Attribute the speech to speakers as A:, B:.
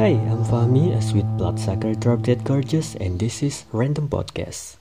A: Hi, I'm Fahmi, a sweet blood sucker, drop dead gorgeous, and this is Random Podcast.